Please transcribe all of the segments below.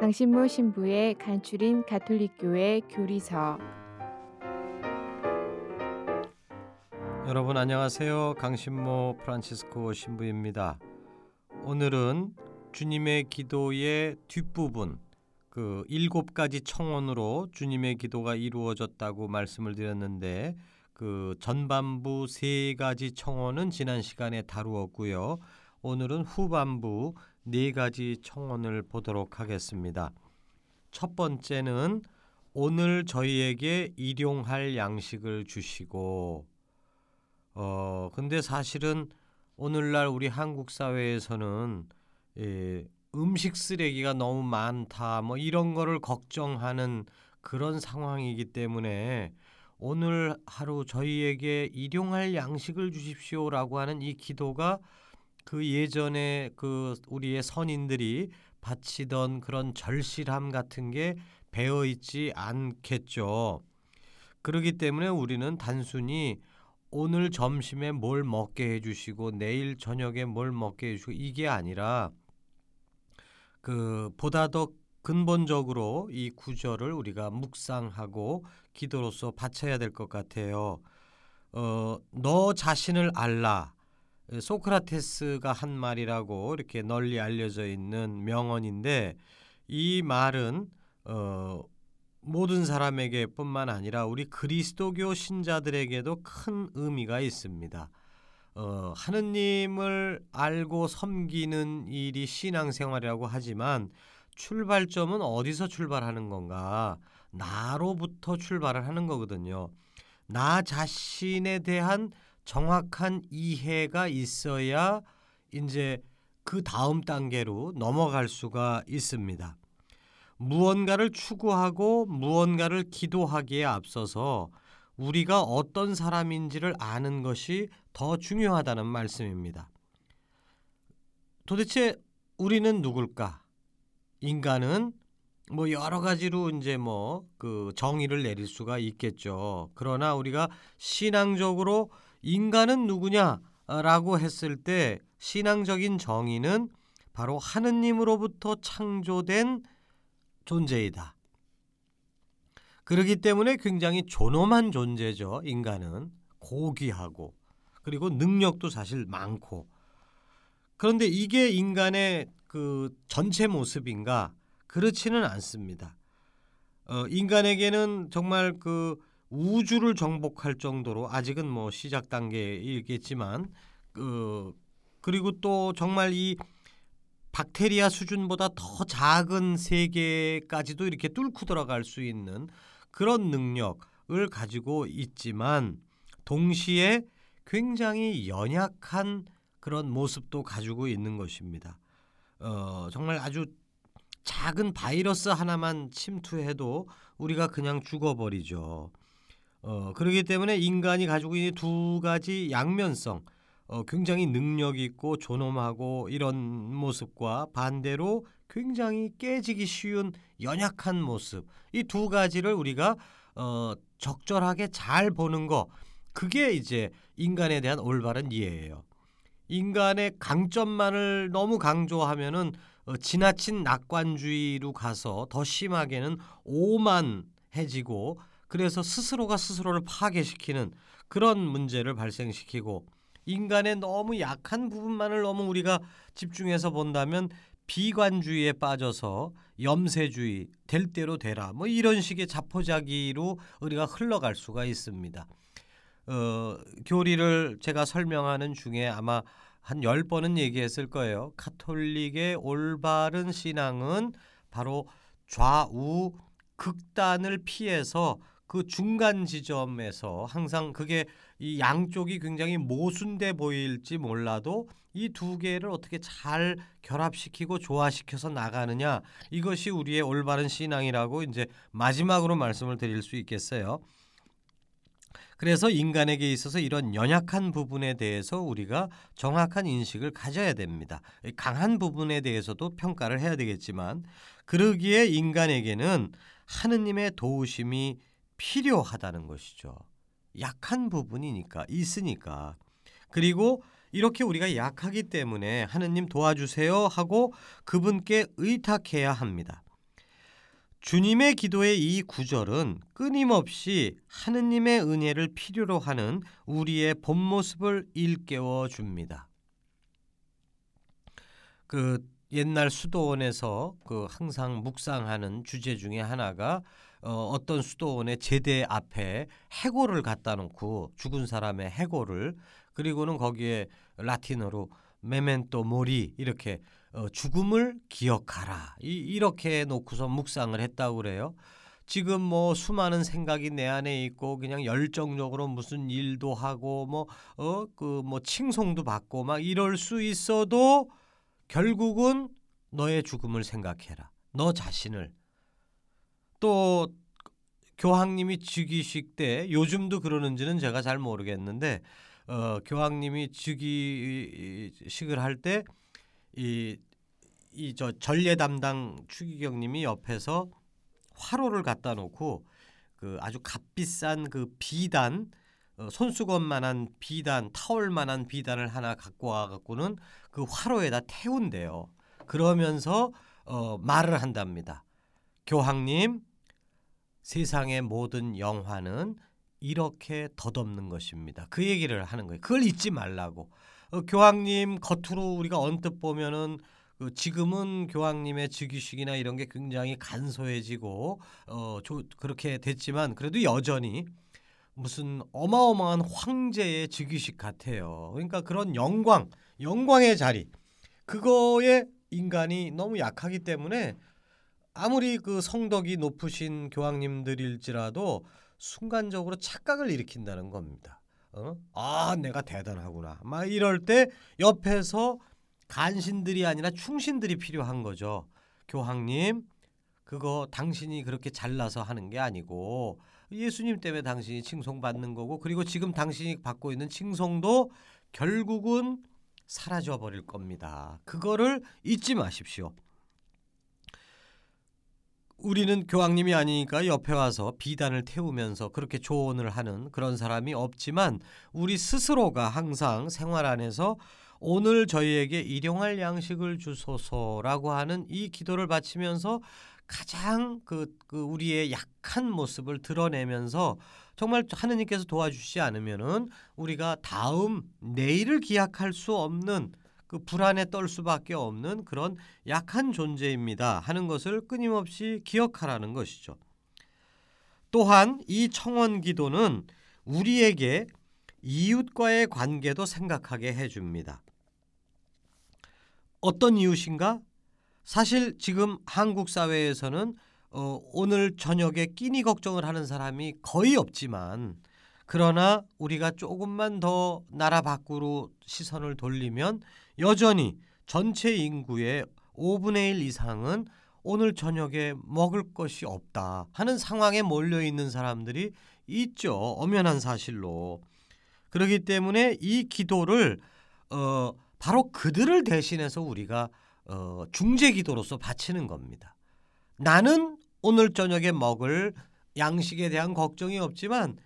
강신모 신부의 간추린 가톨릭교회 교리서 여러분 안녕하세요. 강신모 프란치스코 신부입니다. 오늘은 주님의 기도의 뒷부분 그 일곱 가지 청원으로 주님의 기도가 이루어졌다고 말씀을 드렸는데 그 전반부 세 가지 청원은 지난 시간에 다루었고요. 오늘은 후반부 네 가지 청원을 보도록 하겠습니다. 첫 번째는 오늘 저희에게 일용할 양식을 주시고 어 근데 사실은 오늘날 우리 한국 사회에서는 예, 음식 쓰레기가 너무 많다 뭐 이런 거를 걱정하는 그런 상황이기 때문에 오늘 하루 저희에게 일용할 양식을 주십시오라고 하는 이 기도가 그 예전에 그 우리의 선인들이 바치던 그런 절실함 같은 게 배어 있지 않겠죠. 그렇기 때문에 우리는 단순히 오늘 점심에 뭘 먹게 해주시고 내일 저녁에 뭘 먹게 해주시고 이게 아니라 그 보다 더 근본적으로 이 구절을 우리가 묵상하고 기도로서 바쳐야 될 것 같아요. 어, 너 자신을 알라. 소크라테스가 한 말이라고 이렇게 널리 알려져 있는 명언인데 이 말은 어, 모든 사람에게 뿐만 아니라 우리 그리스도교 신자들에게도 큰 의미가 있습니다. 어, 하느님을 알고 섬기는 일이 신앙생활이라고 하지만 출발점은 어디서 출발하는 건가? 나로부터 출발을 하는 거거든요. 나 자신에 대한 정확한 이해가 있어야 이제 그 다음 단계로 넘어갈 수가 있습니다. 무언가를 추구하고 무언가를 기도하기에 앞서서 우리가 어떤 사람인지를 아는 것이 더 중요하다는 말씀입니다. 도대체 우리는 누굴까? 인간은 뭐 여러 가지로 이제 뭐 그 정의를 내릴 수가 있겠죠. 그러나 우리가 신앙적으로 인간은 누구냐라고 했을 때 신앙적인 정의는 바로 하느님으로부터 창조된 존재이다. 그렇기 때문에 굉장히 존엄한 존재죠. 인간은 고귀하고 그리고 능력도 사실 많고 그런데 이게 인간의 그 전체 모습인가 그렇지는 않습니다. 어, 인간에게는 정말 그 우주를 정복할 정도로 아직은 뭐 시작 단계이겠지만 그 그리고 또 정말 이 박테리아 수준보다 더 작은 세계까지도 이렇게 뚫고 들어갈 수 있는 그런 능력을 가지고 있지만 동시에 굉장히 연약한 그런 모습도 가지고 있는 것입니다. 어, 정말 아주 작은 바이러스 하나만 침투해도 우리가 그냥 죽어버리죠. 어, 그렇기 때문에 인간이 가지고 있는 두 가지 양면성, 어, 굉장히 능력 있고 존엄하고 이런 모습과 반대로 굉장히 깨지기 쉬운 연약한 모습 이 두 가지를 우리가 어, 적절하게 잘 보는 거 그게 이제 인간에 대한 올바른 이해예요. 인간의 강점만을 너무 강조하면은 어, 지나친 낙관주의로 가서 더 심하게는 오만해지고 그래서 스스로가 스스로를 파괴시키는 그런 문제를 발생시키고 인간의 너무 약한 부분만을 너무 우리가 집중해서 본다면 비관주의에 빠져서 염세주의 될 대로 되라 뭐 이런 식의 자포자기로 우리가 흘러갈 수가 있습니다. 어, 교리를 제가 설명하는 중에 아마 한 열 번은 얘기했을 거예요. 카톨릭의 올바른 신앙은 바로 좌우 극단을 피해서 그 중간 지점에서 항상 그게 이 양쪽이 굉장히 모순돼 보일지 몰라도 이 두 개를 어떻게 잘 결합시키고 조화시켜서 나가느냐 이것이 우리의 올바른 신앙이라고 이제 마지막으로 말씀을 드릴 수 있겠어요. 그래서 인간에게 있어서 이런 연약한 부분에 대해서 우리가 정확한 인식을 가져야 됩니다. 강한 부분에 대해서도 평가를 해야 되겠지만 그러기에 인간에게는 하느님의 도우심이 필요하다는 것이죠. 약한 부분이니까 있으니까. 그리고 이렇게 우리가 약하기 때문에 하느님 도와주세요 하고 그분께 의탁해야 합니다. 주님의 기도의 이 구절은 끊임없이 하느님의 은혜를 필요로 하는 우리의 본 모습을 일깨워 줍니다. 그 옛날 수도원에서 그 항상 묵상하는 주제 중에 하나가 어, 어떤 수도원의 제대 앞에 해골을 갖다 놓고 죽은 사람의 해골을 그리고는 거기에 라틴어로 메멘토 모리 이렇게 어, 죽음을 기억하라 이, 이렇게 놓고서 묵상을 했다고 그래요. 지금 뭐 수많은 생각이 내 안에 있고 그냥 열정적으로 무슨 일도 하고 뭐 어 그 뭐 칭송도 받고 막 이럴 수 있어도 결국은 너의 죽음을 생각해라. 너 자신을 또 교황님이 즉위식 때 요즘도 그러는지는 제가 잘 모르겠는데 어, 교황님이 즉위식을 할 때 이 이 저 전례 담당 추기경님이 옆에서 화로를 갖다 놓고 그 아주 값비싼 그 비단 어, 손수건만한 비단 타올만한 비단을 하나 갖고 와 갖고는 그 화로에다 태운대요. 그러면서 어, 말을 한답니다. 교황님 세상의 모든 영화는 이렇게 덧없는 것입니다. 그 얘기를 하는 거예요. 그걸 잊지 말라고. 어, 교황님 겉으로 우리가 언뜻 보면은 그 지금은 교황님의 즉위식이나 이런 게 굉장히 간소해지고 어 조, 그렇게 됐지만 그래도 여전히 무슨 어마어마한 황제의 즉위식 같아요. 그러니까 그런 영광, 영광의 자리 그거에 인간이 너무 약하기 때문에 아무리 그 성덕이 높으신 교황님들일지라도 순간적으로 착각을 일으킨다는 겁니다. 어? 아, 내가 대단하구나. 막 이럴 때 옆에서 간신들이 아니라 충신들이 필요한 거죠. 교황님, 그거 당신이 그렇게 잘나서 하는 게 아니고 예수님 때문에 당신이 칭송받는 거고 그리고 지금 당신이 받고 있는 칭송도 결국은 사라져 버릴 겁니다. 그거를 잊지 마십시오. 우리는 교황님이 아니니까 옆에 와서 비단을 태우면서 그렇게 조언을 하는 그런 사람이 없지만 우리 스스로가 항상 생활 안에서 오늘 저희에게 일용할 양식을 주소서라고 하는 이 기도를 바치면서 가장 그, 그 우리의 약한 모습을 드러내면서 정말 하느님께서 도와주시지 않으면은 우리가 다음 내일을 기약할 수 없는 그 불안에 떨 수밖에 없는 그런 약한 존재입니다 하는 것을 끊임없이 기억하라는 것이죠. 또한 이 청원 기도는 우리에게 이웃과의 관계도 생각하게 해줍니다. 어떤 이웃인가? 사실 지금 한국 사회에서는 어, 오늘 저녁에 끼니 걱정을 하는 사람이 거의 없지만 그러나 우리가 조금만 더 나라 밖으로 시선을 돌리면 여전히 전체 인구의 5분의 1 이상은 오늘 저녁에 먹을 것이 없다 하는 상황에 몰려 있는 사람들이 있죠. 엄연한 사실로. 그렇기 때문에 이 기도를 어, 바로 그들을 대신해서 우리가 어, 중재 기도로서 바치는 겁니다. 나는 오늘 저녁에 먹을 양식에 대한 걱정이 없지만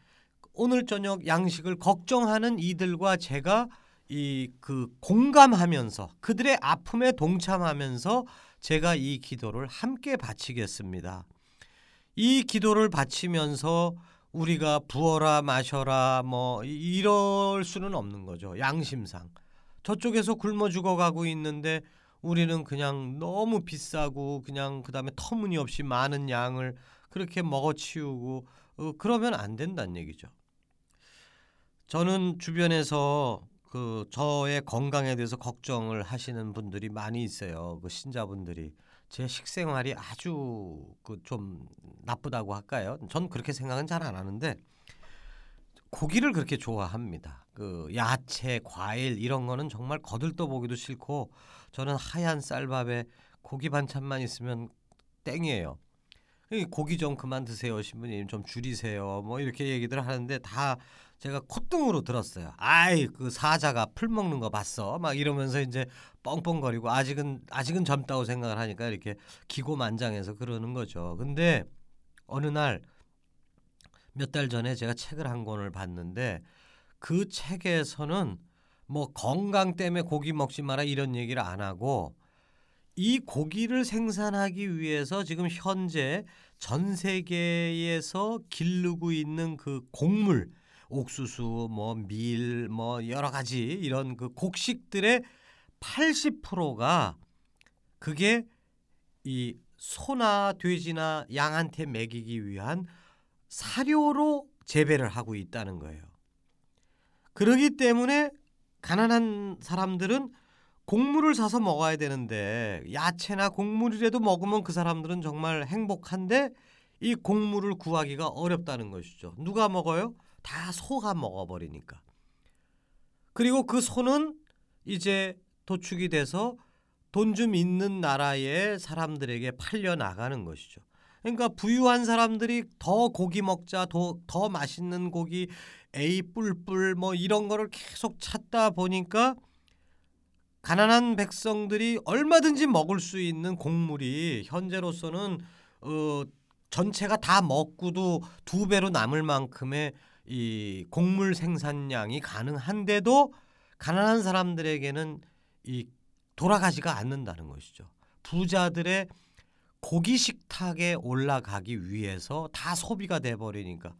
오늘 저녁 양식을 걱정하는 이들과 제가 이 그 공감하면서 그들의 아픔에 동참하면서 제가 이 기도를 함께 바치겠습니다. 이 기도를 바치면서 우리가 부어라 마셔라 뭐 이럴 수는 없는 거죠. 양심상. 저쪽에서 굶어 죽어가고 있는데 우리는 그냥 너무 비싸고 그냥 그다음에 터무니없이 많은 양을 그렇게 먹어치우고 어, 그러면 안 된다는 얘기죠. 저는 주변에서 그 저의 건강에 대해서 걱정을 하시는 분들이 많이 있어요. 그 신자분들이 제 식생활이 아주 그 좀 나쁘다고 할까요? 전 그렇게 생각은 잘 안 하는데 고기를 그렇게 좋아합니다. 그 야채, 과일 이런 거는 정말 거들떠 보기도 싫고 저는 하얀 쌀밥에 고기 반찬만 있으면 땡이에요. 이 고기 좀 그만 드세요, 신부님 좀 줄이세요. 뭐 이렇게 얘기들 하는데 다 제가 콧등으로 들었어요. 아이 그 사자가 풀 먹는 거 봤어? 막 이러면서 이제 뻥뻥거리고 아직은 아직은 젊다고 생각을 하니까 이렇게 기고만장해서 그러는 거죠. 근데 어느 날 몇 달 전에 제가 책을 한 권을 봤는데 그 책에서는 뭐 건강 때문에 고기 먹지 마라 이런 얘기를 안 하고 이 고기를 생산하기 위해서 지금 현재 전 세계에서 기르고 있는 그 곡물 옥수수 뭐 밀 뭐 여러 가지 이런 그 곡식들의 80%가 그게 이 소나 돼지나 양한테 먹이기 위한 사료로 재배를 하고 있다는 거예요. 그러기 때문에 가난한 사람들은 곡물을 사서 먹어야 되는데 야채나 곡물이라도 먹으면 그 사람들은 정말 행복한데 이 곡물을 구하기가 어렵다는 것이죠. 누가 먹어요? 다 소가 먹어버리니까. 그리고 그 소는 이제 도축이 돼서 돈 좀 있는 나라의 사람들에게 팔려 나가는 것이죠. 그러니까 부유한 사람들이 더 고기 먹자, 더, 더 맛있는 고기, 에이 뿔뿔 뭐 이런 거를 계속 찾다 보니까 가난한 백성들이 얼마든지 먹을 수 있는 곡물이 현재로서는 어, 전체가 다 먹고도 두 배로 남을 만큼의 이 곡물 생산량이 가능한데도 가난한 사람들에게는 이 돌아가지가 않는다는 것이죠. 부자들의 고기 식탁에 올라가기 위해서 다 소비가 돼 버리니까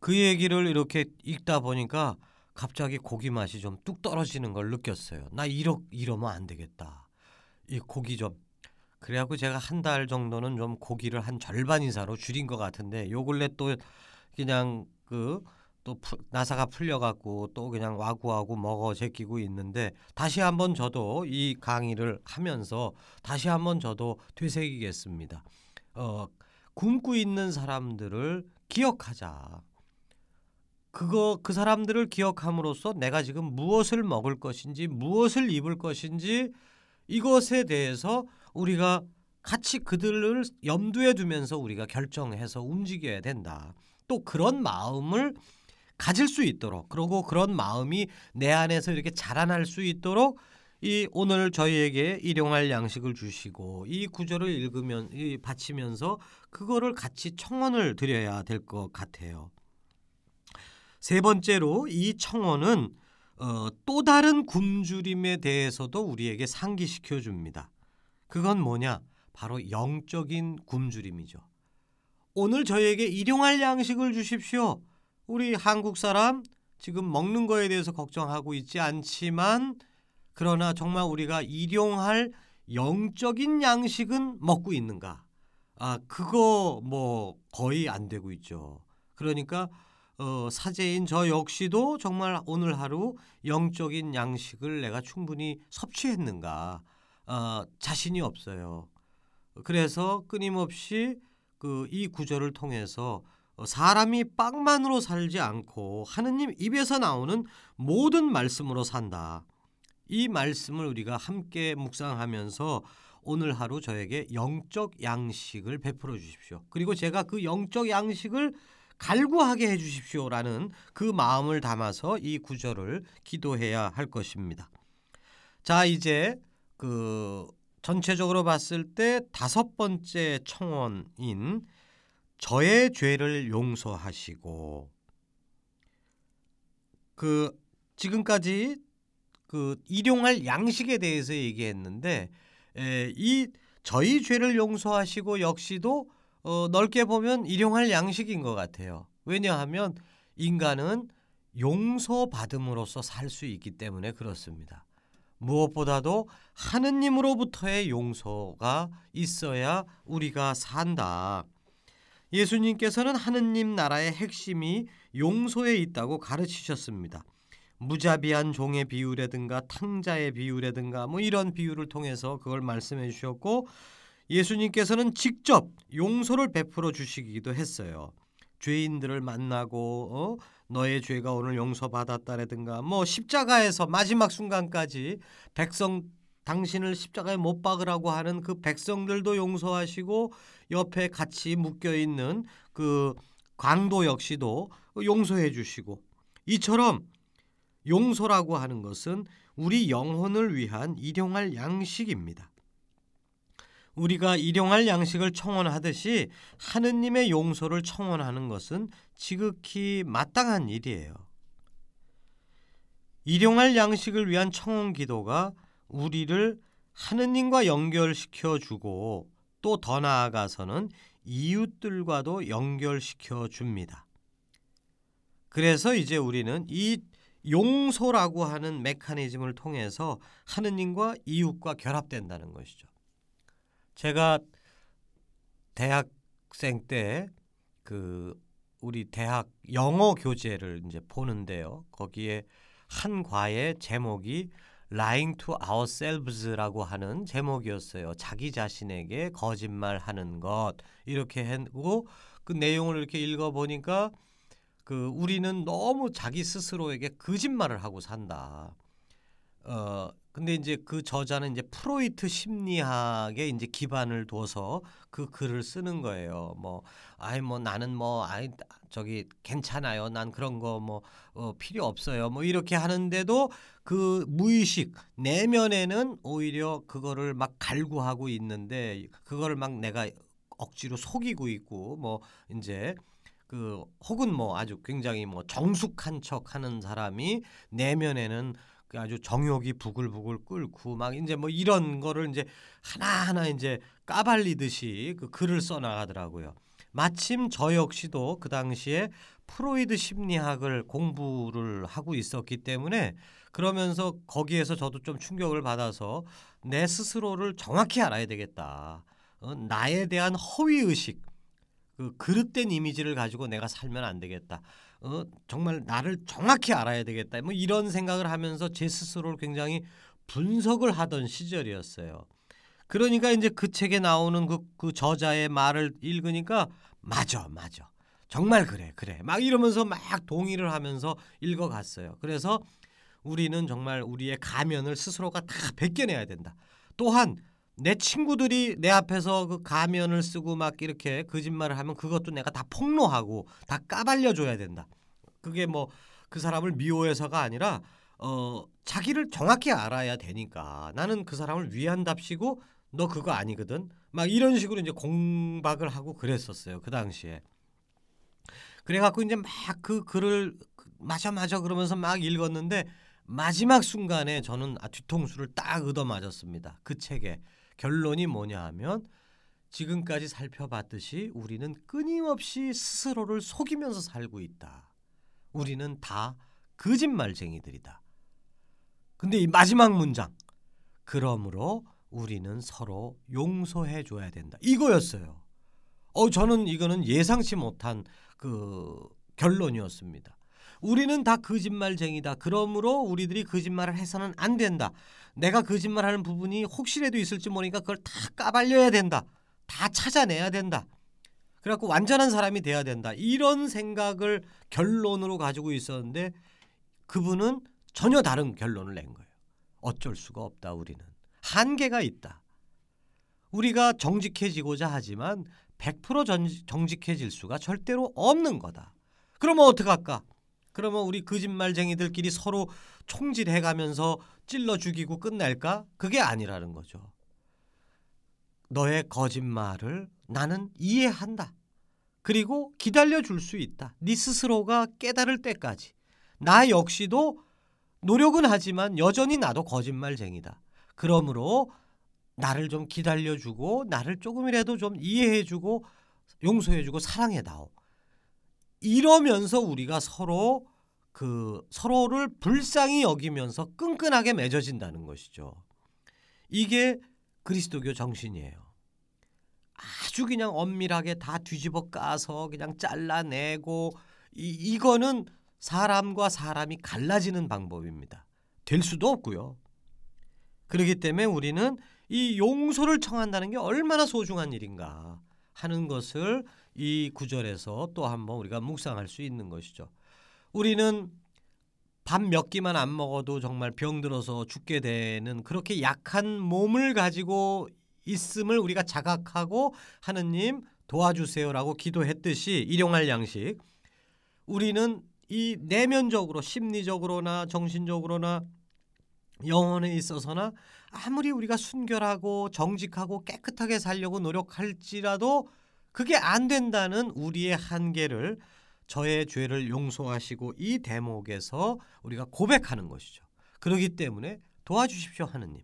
그 얘기를 이렇게 읽다 보니까 갑자기 고기 맛이 좀 뚝 떨어지는 걸 느꼈어요. 나 이러 이러면 안 되겠다. 이 고기 좀 그래갖고 제가 한 달 정도는 좀 고기를 한 절반 이상으로 줄인 것 같은데 요 근래 또 그냥 그 또 나사가 풀려갖고 또 그냥 와구와구 먹어 제끼고 있는데 다시 한번 저도 이 강의를 하면서 다시 한번 저도 되새기겠습니다. 어, 굶고 있는 사람들을 기억하자. 그거 그 사람들을 기억함으로써 내가 지금 무엇을 먹을 것인지 무엇을 입을 것인지 이것에 대해서 우리가 같이 그들을 염두에 두면서 우리가 결정해서 움직여야 된다. 또 그런 마음을 가질 수 있도록 그리고 그런 마음이 내 안에서 이렇게 자라날 수 있도록 이 오늘 저희에게 일용할 양식을 주시고 이 구절을 읽으면 이 바치면서 그거를 같이 청원을 드려야 될 것 같아요. 세 번째로 이 청원은 어, 또 다른 굶주림에 대해서도 우리에게 상기시켜 줍니다. 그건 뭐냐? 바로 영적인 굶주림이죠. 오늘 저에게 일용할 양식을 주십시오. 우리 한국 사람 지금 먹는 거에 대해서 걱정하고 있지 않지만 그러나 정말 우리가 일용할 영적인 양식은 먹고 있는가? 아, 그거 뭐 거의 안 되고 있죠. 그러니까 어, 사제인 저 역시도 정말 오늘 하루 영적인 양식을 내가 충분히 섭취했는가 어, 자신이 없어요. 그래서 끊임없이 그 이 구절을 통해서 사람이 빵만으로 살지 않고 하느님 입에서 나오는 모든 말씀으로 산다. 이 말씀을 우리가 함께 묵상하면서 오늘 하루 저에게 영적 양식을 베풀어 주십시오. 그리고 제가 그 영적 양식을 갈구하게 해 주십시오라는 그 마음을 담아서 이 구절을 기도해야 할 것입니다. 자, 이제 그 전체적으로 봤을 때 다섯 번째 청원인 저의 죄를 용서하시고 그 지금까지 그 일용할 양식에 대해서 얘기했는데 에, 이 저희 죄를 용서하시고 역시도 어, 넓게 보면 일용할 양식인 것 같아요. 왜냐하면 인간은 용서받음으로써 살 수 있기 때문에 그렇습니다. 무엇보다도 하느님으로부터의 용서가 있어야 우리가 산다. 예수님께서는 하느님 나라의 핵심이 용서에 있다고 가르치셨습니다. 무자비한 종의 비유라든가 탕자의 비유라든가 뭐 이런 비유를 통해서 그걸 말씀해 주셨고 예수님께서는 직접 용서를 베풀어 주시기도 했어요. 죄인들을 만나고 어? 너의 죄가 오늘 용서받았다라든가 뭐 십자가에서 마지막 순간까지 백성 당신을 십자가에 못 박으라고 하는 그 백성들도 용서하시고 옆에 같이 묶여 있는 그 강도 역시도 용서해 주시고 이처럼 용서라고 하는 것은 우리 영혼을 위한 일용할 양식입니다. 우리가 일용할 양식을 청원하듯이 하느님의 용서를 청원하는 것은 지극히 마땅한 일이에요. 일용할 양식을 위한 청원 기도가 우리를 하느님과 연결시켜 주고 또 더 나아가서는 이웃들과도 연결시켜 줍니다. 그래서 이제 우리는 이 용서라고 하는 메커니즘을 통해서 하느님과 이웃과 결합된다는 것이죠. 제가 대학생 때 그 우리 대학 영어 교재를 이제 보는데요. 거기에 한 과의 제목이 lying to ourselves라고 하는 제목이었어요. 자기 자신에게 거짓말하는 것 이렇게 하고 그 내용을 이렇게 읽어 보니까 그 우리는 너무 자기 스스로에게 거짓말을 하고 산다. 어 근데 이제 그 저자는 이제 프로이트 심리학에 이제 기반을 둬서 그 글을 쓰는 거예요. 뭐 아이 뭐 나는 뭐 아이 저기 괜찮아요. 난 그런 거뭐 어, 필요 없어요. 뭐 이렇게 하는데도 그 무의식 내면에는 오히려 그거를 막 갈구하고 있는데 그거를 막 내가 억지로 속이고 있고 뭐 이제 그 혹은 뭐 아주 굉장히 뭐 정숙한 척 하는 사람이 내면에는 그 아주 정욕이 부글부글 끓고 막 이제 뭐 이런 거를 이제 하나하나 이제 까발리듯이 그 글을 써 나가더라고요. 마침 저 역시도 그 당시에 프로이드 심리학을 공부를 하고 있었기 때문에 그러면서 거기에서 저도 좀 충격을 받아서 내 스스로를 정확히 알아야 되겠다. 어, 나에 대한 허위 의식, 그 그릇된 이미지를 가지고 내가 살면 안 되겠다. 어, 정말 나를 정확히 알아야 되겠다. 뭐 이런 생각을 하면서 제 스스로를 굉장히 분석을 하던 시절이었어요. 그러니까 이제 그 책에 나오는 그, 그 저자의 말을 읽으니까 맞아, 맞아. 정말 그래, 그래. 막 이러면서 막 동의를 하면서 읽어갔어요. 그래서 우리는 정말 우리의 가면을 스스로가 다 벗겨내야 된다. 또한 내 친구들이 내 앞에서 그 가면을 쓰고 막 이렇게 거짓말을 하면 그것도 내가 다 폭로하고 다 까발려 줘야 된다. 그게 뭐 그 사람을 미워해서가 아니라 어 자기를 정확히 알아야 되니까 나는 그 사람을 위한답시고 너 그거 아니거든. 막 이런 식으로 이제 공박을 하고 그랬었어요. 그 당시에. 그래 갖고 이제 막 그 글을 맞아 맞아 그러면서 막 읽었는데 마지막 순간에 저는 아, 뒤통수를 딱 얻어 맞았습니다. 그 책에. 결론이 뭐냐 하면 지금까지 살펴봤듯이 우리는 끊임없이 스스로를 속이면서 살고 있다. 우리는 다 거짓말쟁이들이다. 근데 이 마지막 문장 그러므로 우리는 서로 용서해 줘야 된다. 이거였어요. 어 저는 이거는 예상치 못한 그 결론이었습니다. 우리는 다 거짓말쟁이다. 그러므로 우리들이 거짓말을 해서는 안 된다. 내가 거짓말하는 부분이 혹시라도 있을지 모르니까 그걸 다 까발려야 된다. 다 찾아내야 된다. 그래갖고 완전한 사람이 돼야 된다. 이런 생각을 결론으로 가지고 있었는데 그분은 전혀 다른 결론을 낸 거예요. 어쩔 수가 없다. 우리는 한계가 있다. 우리가 정직해지고자 하지만 100% 정직해질 수가 절대로 없는 거다. 그러면 어떡할까? 그러면 우리 거짓말쟁이들끼리 서로 총질해 가면서 찔러 죽이고 끝낼까? 그게 아니라는 거죠. 너의 거짓말을 나는 이해한다. 그리고 기다려 줄 수 있다. 네 스스로가 깨달을 때까지. 나 역시도 노력은 하지만 여전히 나도 거짓말쟁이다. 그러므로 나를 좀 기다려 주고 나를 조금이라도 좀 이해해 주고 용서해 주고 사랑해 다오. 이러면서 우리가 서로 그 서로를 불쌍히 여기면서 끈끈하게 맺어진다는 것이죠. 이게 그리스도교 정신이에요. 아주 그냥 엄밀하게 다 뒤집어 까서 그냥 잘라내고 이, 이거는 사람과 사람이 갈라지는 방법입니다. 될 수도 없고요. 그렇기 때문에 우리는 이 용서를 청한다는 게 얼마나 소중한 일인가 하는 것을 이 구절에서 또 한번 우리가 묵상할 수 있는 것이죠. 우리는 밥 몇 끼만 안 먹어도 정말 병들어서 죽게 되는 그렇게 약한 몸을 가지고 있음을 우리가 자각하고 하느님 도와주세요라고 기도했듯이 일용할 양식. 우리는 이 내면적으로 심리적으로나 정신적으로나 영혼에 있어서나 아무리 우리가 순결하고 정직하고 깨끗하게 살려고 노력할지라도 그게 안 된다는 우리의 한계를 저의 죄를 용서하시고 이 대목에서 우리가 고백하는 것이죠. 그렇기 때문에 도와주십시오 하느님.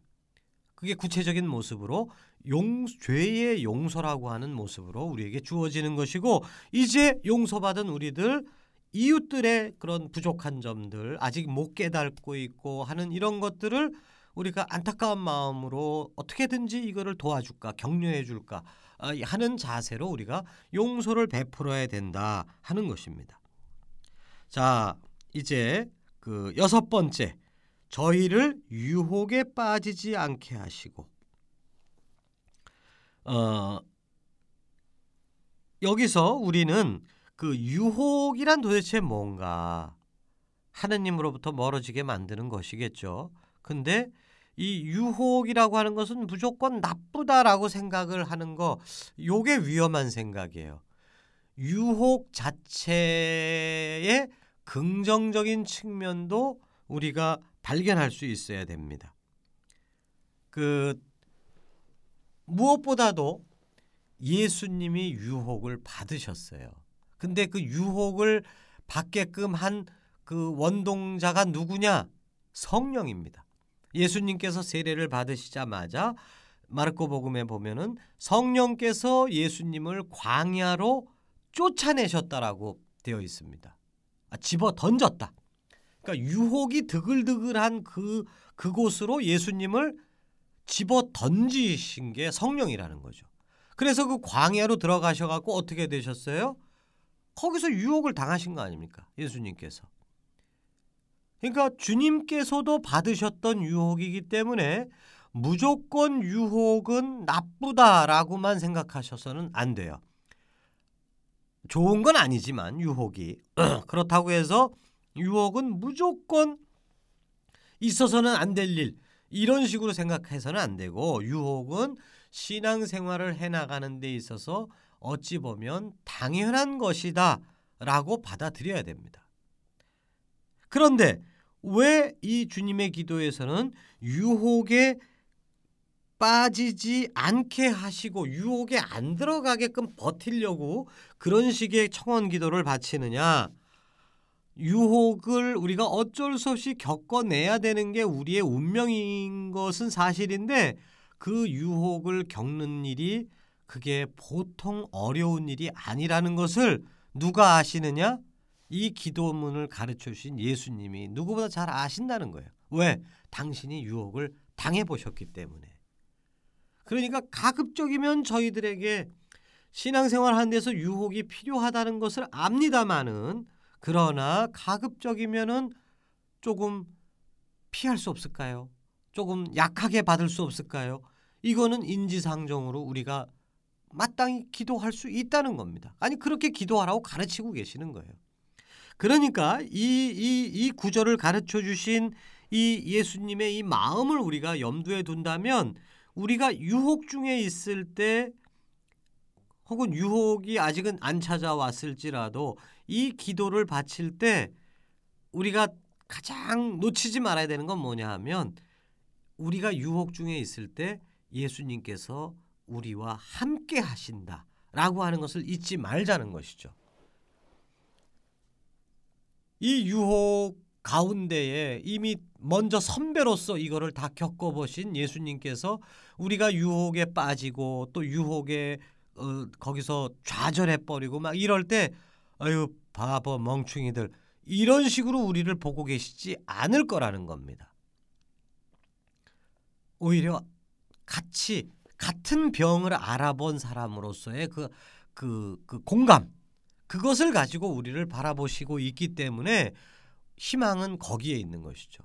그게 구체적인 모습으로 용 죄의 용서라고 하는 모습으로 우리에게 주어지는 것이고 이제 용서받은 우리들 이웃들의 그런 부족한 점들 아직 못 깨닫고 있고 하는 이런 것들을 우리가 안타까운 마음으로 어떻게든지 이거를 도와줄까 격려해 줄까 아, 하는 자세로 우리가 용서를 베풀어야 된다 하는 것입니다. 자, 이제 그 여섯 번째 저희를 유혹에 빠지지 않게 하시고 어 여기서 우리는 그 유혹이란 도대체 뭔가 하느님으로부터 멀어지게 만드는 것이겠죠. 근데 이 유혹이라고 하는 것은 무조건 나쁘다라고 생각을 하는 거 요게 위험한 생각이에요. 유혹 자체의 긍정적인 측면도 우리가 발견할 수 있어야 됩니다. 그 무엇보다도 예수님이 유혹을 받으셨어요. 근데 그 유혹을 받게끔 한 그 원동자가 누구냐? 성령입니다. 예수님께서 세례를 받으시자마자 마르코 복음에 보면은 성령께서 예수님을 광야로 쫓아내셨다라고 되어 있습니다. 아, 집어 던졌다. 그러니까 유혹이 드글드글한 그 그곳으로 예수님을 집어 던지신 게 성령이라는 거죠. 그래서 그 광야로 들어가셔 갖고 어떻게 되셨어요? 거기서 유혹을 당하신 거 아닙니까? 예수님께서. 그러니까 주님께서도 받으셨던 유혹이기 때문에 무조건 유혹은 나쁘다라고만 생각하셔서는 안 돼요. 좋은 건 아니지만 유혹이 그렇다고 해서 유혹은 무조건 있어서는 안 될 일 이런 식으로 생각해서는 안 되고 유혹은 신앙생활을 해나가는 데 있어서 어찌 보면 당연한 것이다라고 받아들여야 됩니다. 그런데 왜 이 주님의 기도에서는 유혹에 빠지지 않게 하시고 유혹에 안 들어가게끔 버틸려고 그런 식의 청원 기도를 바치느냐? 유혹을 우리가 어쩔 수 없이 겪어내야 되는 게 우리의 운명인 것은 사실인데 그 유혹을 겪는 일이 그게 보통 어려운 일이 아니라는 것을 누가 아시느냐? 이 기도문을 가르쳐 주신 예수님이 누구보다 잘 아신다는 거예요. 왜? 당신이 유혹을 당해 보셨기 때문에. 그러니까 가급적이면 저희들에게 신앙생활 하는 데서 유혹이 필요하다는 것을 압니다마는 그러나 가급적이면은 조금 피할 수 없을까요? 조금 약하게 받을 수 없을까요? 이거는 인지상정으로 우리가 마땅히 기도할 수 있다는 겁니다. 아니 그렇게 기도하라고 가르치고 계시는 거예요. 그러니까 이 이 이 구절을 가르쳐 주신 이 예수님의 이 마음을 우리가 염두에 둔다면 우리가 유혹 중에 있을 때 혹은 유혹이 아직은 안 찾아왔을지라도 이 기도를 바칠 때 우리가 가장 놓치지 말아야 되는 건 뭐냐 하면 우리가 유혹 중에 있을 때 예수님께서 우리와 함께 하신다라고 하는 것을 잊지 말자는 것이죠. 이 유혹 가운데에 이미 먼저 선배로서 이거를 다 겪어보신 예수님께서 우리가 유혹에 빠지고 또 유혹에 어, 거기서 좌절해 버리고 막 이럴 때 아유 바보 멍충이들 이런 식으로 우리를 보고 계시지 않을 거라는 겁니다. 오히려 같이 같은 병을 알아본 사람으로서의 그, 그, 그 공감 그것을 가지고 우리를 바라보시고 있기 때문에 희망은 거기에 있는 것이죠.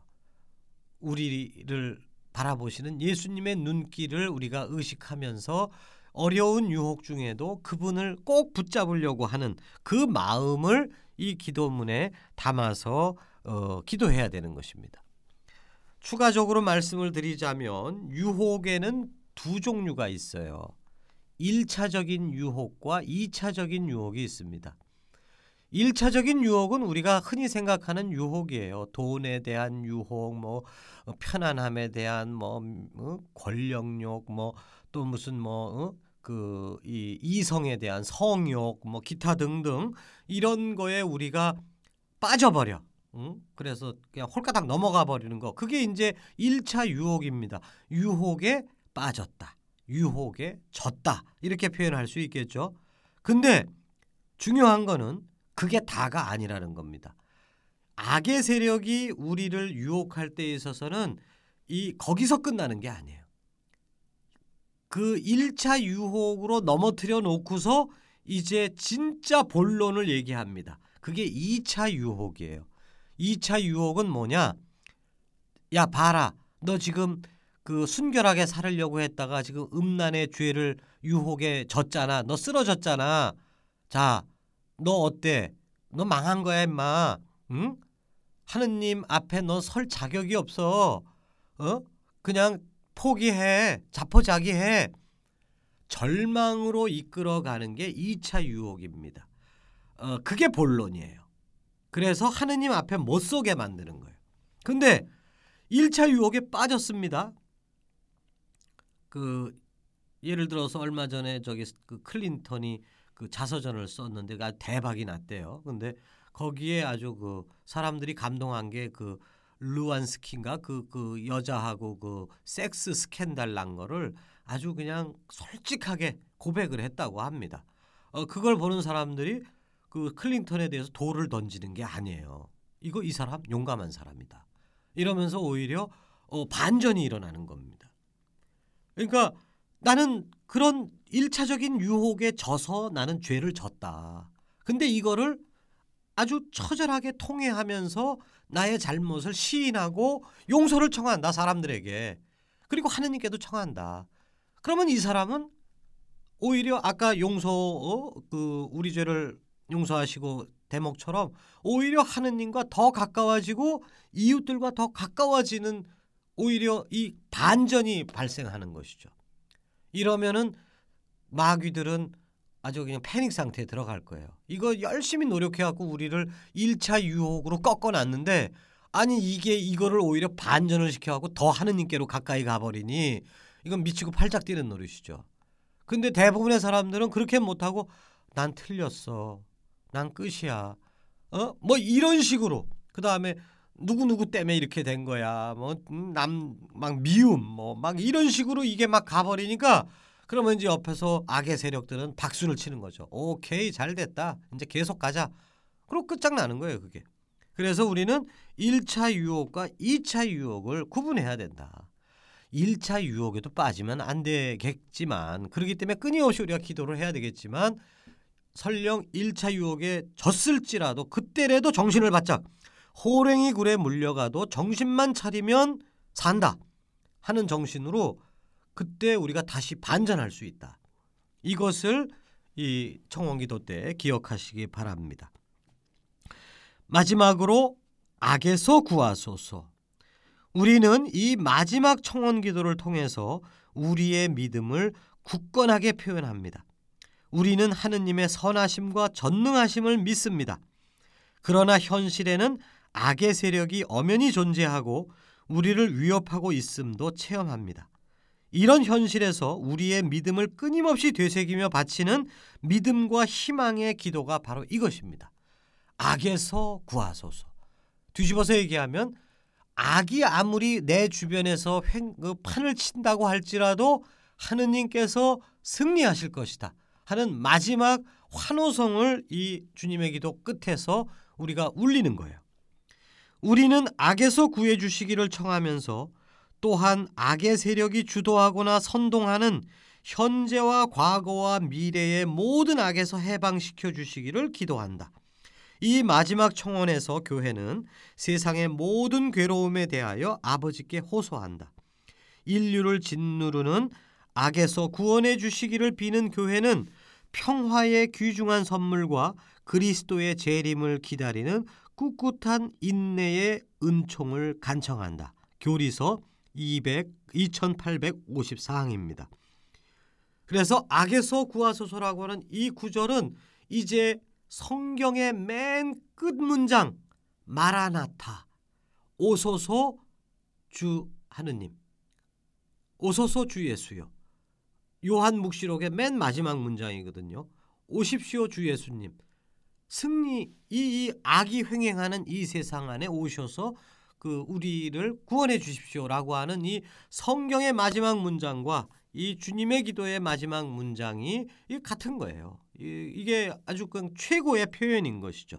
우리를 바라보시는 예수님의 눈길을 우리가 의식하면서 어려운 유혹 중에도 그분을 꼭 붙잡으려고 하는 그 마음을 이 기도문에 담아서 어, 기도해야 되는 것입니다. 추가적으로 말씀을 드리자면 유혹에는 두 종류가 있어요. 1차적인 유혹과 2차적인 유혹이 있습니다. 1차적인 유혹은 우리가 흔히 생각하는 유혹이에요. 돈에 대한 유혹, 뭐 어, 편안함에 대한 뭐 어, 권력욕, 뭐 또 무슨 뭐 그이 어? 이성에 대한 성욕, 뭐 기타 등등 이런 거에 우리가 빠져버려. 응? 그래서 그냥 홀가닥 넘어가 버리는 거. 그게 이제 1차 유혹입니다. 유혹에 빠졌다. 유혹에 졌다. 이렇게 표현할 수 있겠죠. 근데 중요한 거는 그게 다가 아니라는 겁니다. 악의 세력이 우리를 유혹할 때에 있어서는 이 거기서 끝나는 게 아니에요. 그 1차 유혹으로 넘어뜨려 놓고서 이제 진짜 본론을 얘기합니다. 그게 2차 유혹이에요. 2차 유혹은 뭐냐? 야 봐라. 너 지금 그 순결하게 살으려고 했다가 지금 음란의 죄를 유혹에 졌잖아. 너 쓰러졌잖아. 자, 너 어때? 너 망한 거야, 임마. 응? 하느님 앞에 너설 자격이 없어. 어? 그냥 포기해. 자포자기해. 절망으로 이끌어가는 게 2차 유혹입니다. 어, 그게 본론이에요. 그래서 하느님 앞에 못 서게 만드는 거예요. 근데 1차 유혹에 빠졌습니다. 그 예를 들어서 얼마 전에 저기 그 클린턴이 그 자서전을 썼는데 가 대박이 났대요. 근데 거기에 아주 그 사람들이 감동한 게 그 루안스키인가 그, 그 여자하고 그 섹스 스캔들 난 거를 아주 그냥 솔직하게 고백을 했다고 합니다. 어, 그걸 보는 사람들이 그 클린턴에 대해서 돌을 던지는 게 아니에요. 이거 이 사람 용감한 사람이다. 이러면서 오히려 어, 반전이 일어나는 겁니다. 그러니까 나는 그런 일차적인 유혹에 져서 나는 죄를 졌다. 근데 이거를 아주 처절하게 통회하면서 나의 잘못을 시인하고 용서를 청한다 사람들에게 그리고 하느님께도 청한다. 그러면 이 사람은 오히려 아까 용서 어? 그 우리 죄를 용서하시고 대목처럼 오히려 하느님과 더 가까워지고 이웃들과 더 가까워지는 오히려 이 반전이 발생하는 것이죠. 이러면은 마귀들은 아주 그냥 패닉 상태에 들어갈 거예요. 이거 열심히 노력해 갖고 우리를 1차 유혹으로 꺾어 놨는데 아니 이게 이거를 오히려 반전을 시켜 갖고 더 하느님께로 가까이 가 버리니 이건 미치고 팔짝 뛰는 노릇이죠. 근데 대부분의 사람들은 그렇게 못 하고 난 틀렸어. 난 끝이야. 어? 뭐 이런 식으로. 그다음에 누구 누구 때문에 이렇게 된 거야. 뭐 남 막 미움 뭐 막 이런 식으로 이게 막 가버리니까 그러면 이제 옆에서 악의 세력들은 박수를 치는 거죠. 오케이 잘 됐다. 이제 계속 가자. 그리고 끝장나는 거예요 그게. 그래서 우리는 1차 유혹과 2차 유혹을 구분해야 된다. 1차 유혹에도 빠지면 안 되겠지만 그렇기 때문에 끊임없이 우리가 기도를 해야 되겠지만 설령 1차 유혹에 졌을지라도 그때라도 정신을 바짝 호랭이 굴에 물려가도 정신만 차리면 산다 하는 정신으로 그때 우리가 다시 반전할 수 있다. 이것을 이 청원기도 때 기억하시기 바랍니다. 마지막으로 악에서 구하소서. 우리는 이 마지막 청원기도를 통해서 우리의 믿음을 굳건하게 표현합니다. 우리는 하느님의 선하심과 전능하심을 믿습니다. 그러나 현실에는 악의 세력이 엄연히 존재하고 우리를 위협하고 있음도 체험합니다. 이런 현실에서 우리의 믿음을 끊임없이 되새기며 바치는 믿음과 희망의 기도가 바로 이것입니다. 악에서 구하소서. 뒤집어서 얘기하면 악이 아무리 내 주변에서 횡, 그 판을 친다고 할지라도 하느님께서 승리하실 것이다 하는 마지막 환호성을 이 주님의 기도 끝에서 우리가 울리는 거예요. 우리는 악에서 구해 주시기를 청하면서 또한 악의 세력이 주도하거나 선동하는 현재와 과거와 미래의 모든 악에서 해방시켜 주시기를 기도한다. 이 마지막 청원에서 교회는 세상의 모든 괴로움에 대하여 아버지께 호소한다. 인류를 짓누르는 악에서 구원해 주시기를 비는 교회는 평화의 귀중한 선물과 그리스도의 재림을 기다리는 꿋꿋한 인내의 은총을 간청한다. 교리서 200 2854항입니다. 그래서 악에서 구하소서라고 하는 이 구절은 이제 성경의 맨 끝 문장 마라나타 오소서 주 하느님 오소서 주 예수요 요한 묵시록의 맨 마지막 문장이거든요. 오십시오 주 예수님 승리 이, 이 악이 횡행하는 이 세상 안에 오셔서 그 우리를 구원해 주십시오라고 하는 이 성경의 마지막 문장과 이 주님의 기도의 마지막 문장이 같은 거예요. 이게 아주 그 최고의 표현인 것이죠.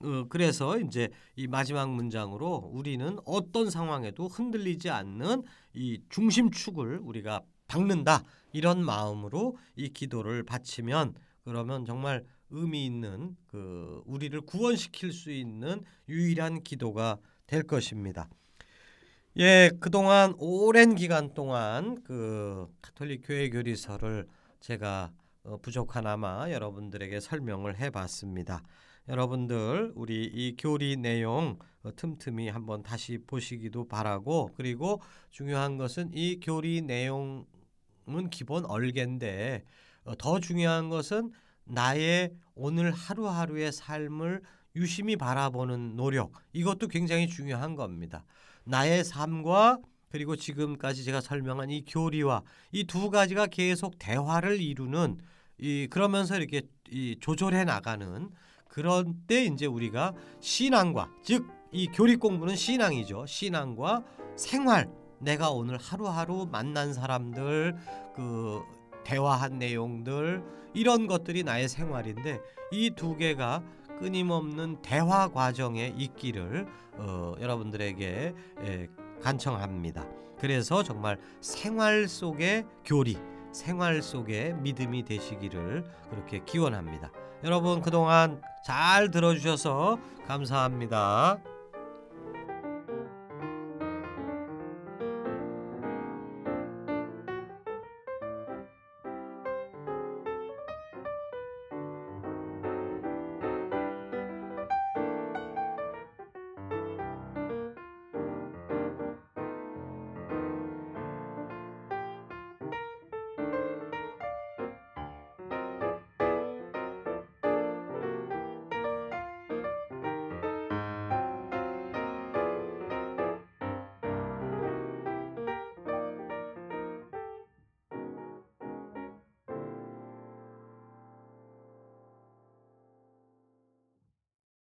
어, 그래서 이제 이 마지막 문장으로 우리는 어떤 상황에도 흔들리지 않는 이 중심축을 우리가 박는다 이런 마음으로 이 기도를 바치면 그러면 정말 의미 있는 그 우리를 구원시킬 수 있는 유일한 기도가 될 것입니다. 예, 그동안 오랜 기간 동안 그 가톨릭 교회 교리서를 제가 어, 부족하나마 여러분들에게 설명을 해 봤습니다. 여러분들 우리 이 교리 내용 어, 틈틈이 한번 다시 보시기도 바라고 그리고 중요한 것은 이 교리 내용은 기본 얼개인데 어, 더 중요한 것은 나의 오늘 하루하루의 삶을 유심히 바라보는 노력 이것도 굉장히 중요한 겁니다. 나의 삶과 그리고 지금까지 제가 설명한 이 교리와 이 두 가지가 계속 대화를 이루는 이 그러면서 이렇게 이 조절해 나가는 그런 때 이제 우리가 신앙과 즉 이 교리 공부는 신앙이죠. 신앙과 생활 내가 오늘 하루하루 만난 사람들 그 대화한 내용들 이런 것들이 나의 생활인데 이 두 개가 끊임없는 대화 과정에 있기를 어, 여러분들에게 에, 간청합니다. 그래서 정말 생활 속의 교리, 생활 속의 믿음이 되시기를 그렇게 기원합니다. 여러분 그동안 잘 들어주셔서 감사합니다.